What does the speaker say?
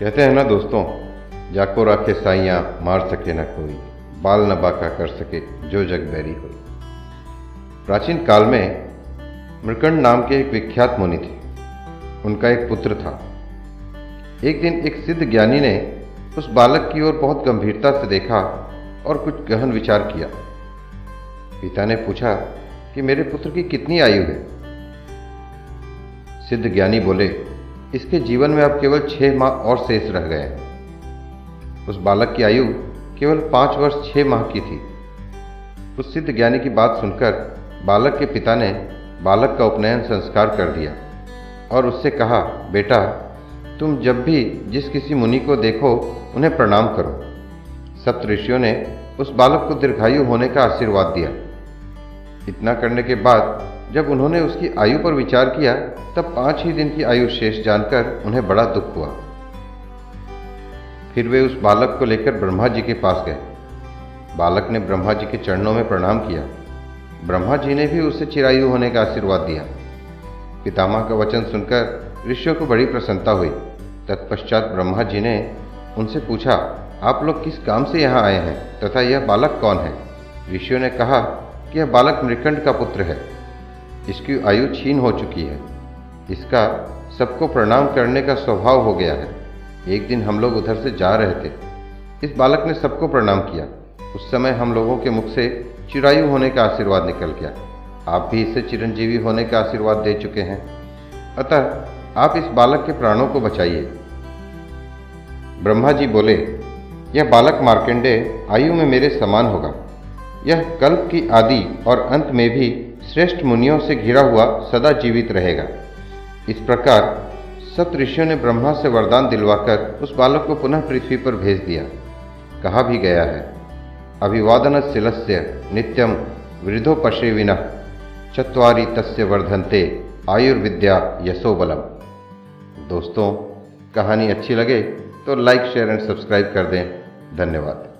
कहते हैं ना दोस्तों, जाको राखे साइयाँ मार सके न कोई, बाल न बाका कर सके जो जग बैरी हो प्राचीन काल में मृकंड नाम के एक विख्यात मुनि थे। उनका एक पुत्र था। एक दिन एक सिद्ध ज्ञानी ने उस बालक की ओर बहुत गंभीरता से देखा और कुछ गहन विचार किया। पिता ने पूछा कि मेरे पुत्र की कितनी आयु है? सिद्ध ज्ञानी बोले इसके जीवन में अब केवल छह माह और शेष रह गए हैं। उस बालक की आयु केवल पाँच वर्ष छह माह की थी। उस सिद्ध ज्ञानी की बात सुनकर बालक के पिता ने बालक का उपनयन संस्कार कर दिया और उससे कहा, बेटा, तुम जब भी जिस किसी मुनि को देखो, उन्हें प्रणाम करो। सप्त ऋषियों ने उस बालक को दीर्घायु होने का आशीर्वाद दिया। इतना करने के बाद जब उन्होंने उसकी आयु पर विचार किया, तब पाँच ही दिन की आयु शेष जानकर उन्हें बड़ा दुख हुआ। फिर वे उस बालक को लेकर ब्रह्मा जी के पास गए। बालक ने ब्रह्मा जी के चरणों में प्रणाम किया। ब्रह्मा जी ने भी उसे चिरायु होने का आशीर्वाद दिया। पितामह का वचन सुनकर ऋषियों को बड़ी प्रसन्नता हुई। तत्पश्चात ब्रह्मा जी ने उनसे पूछा, आप लोग किस काम से यहाँ आए हैं तथा यह बालक कौन है? ऋषियों ने कहा कि यह बालक मृकंड का पुत्र है। इसकी आयु छीन हो चुकी है। इसका सबको प्रणाम करने का स्वभाव हो गया है। एक दिन हम लोग उधर से जा रहे थे। इस बालक ने सबको प्रणाम किया। उस समय हम लोगों के मुख से चिरायु होने का आशीर्वाद निकल गया। आप भी इससे चिरंजीवी होने का आशीर्वाद दे चुके हैं। अतः आप इस बालक के प्राणों को बचाइए। ब्रह्मा जी बोले, यह बालक मार्कंडे आयु में मेरे समान होगा। यह कल्प की आदि और अंत में भी श्रेष्ठ मुनियों से घिरा हुआ सदा जीवित रहेगा। इस प्रकार सप्त ऋषियों ने ब्रह्मा से वरदान दिलवाकर उस बालक को पुनः पृथ्वी पर भेज दिया। कहा भी गया है, अभिवादन शिलस्य नित्यम वृद्धोपशे विना चत्वारी तस्य वर्धनते आयुर्विद्या यशोबलम दोस्तों, कहानी अच्छी लगे तो लाइक, शेयर एंड सब्सक्राइब कर दें। धन्यवाद।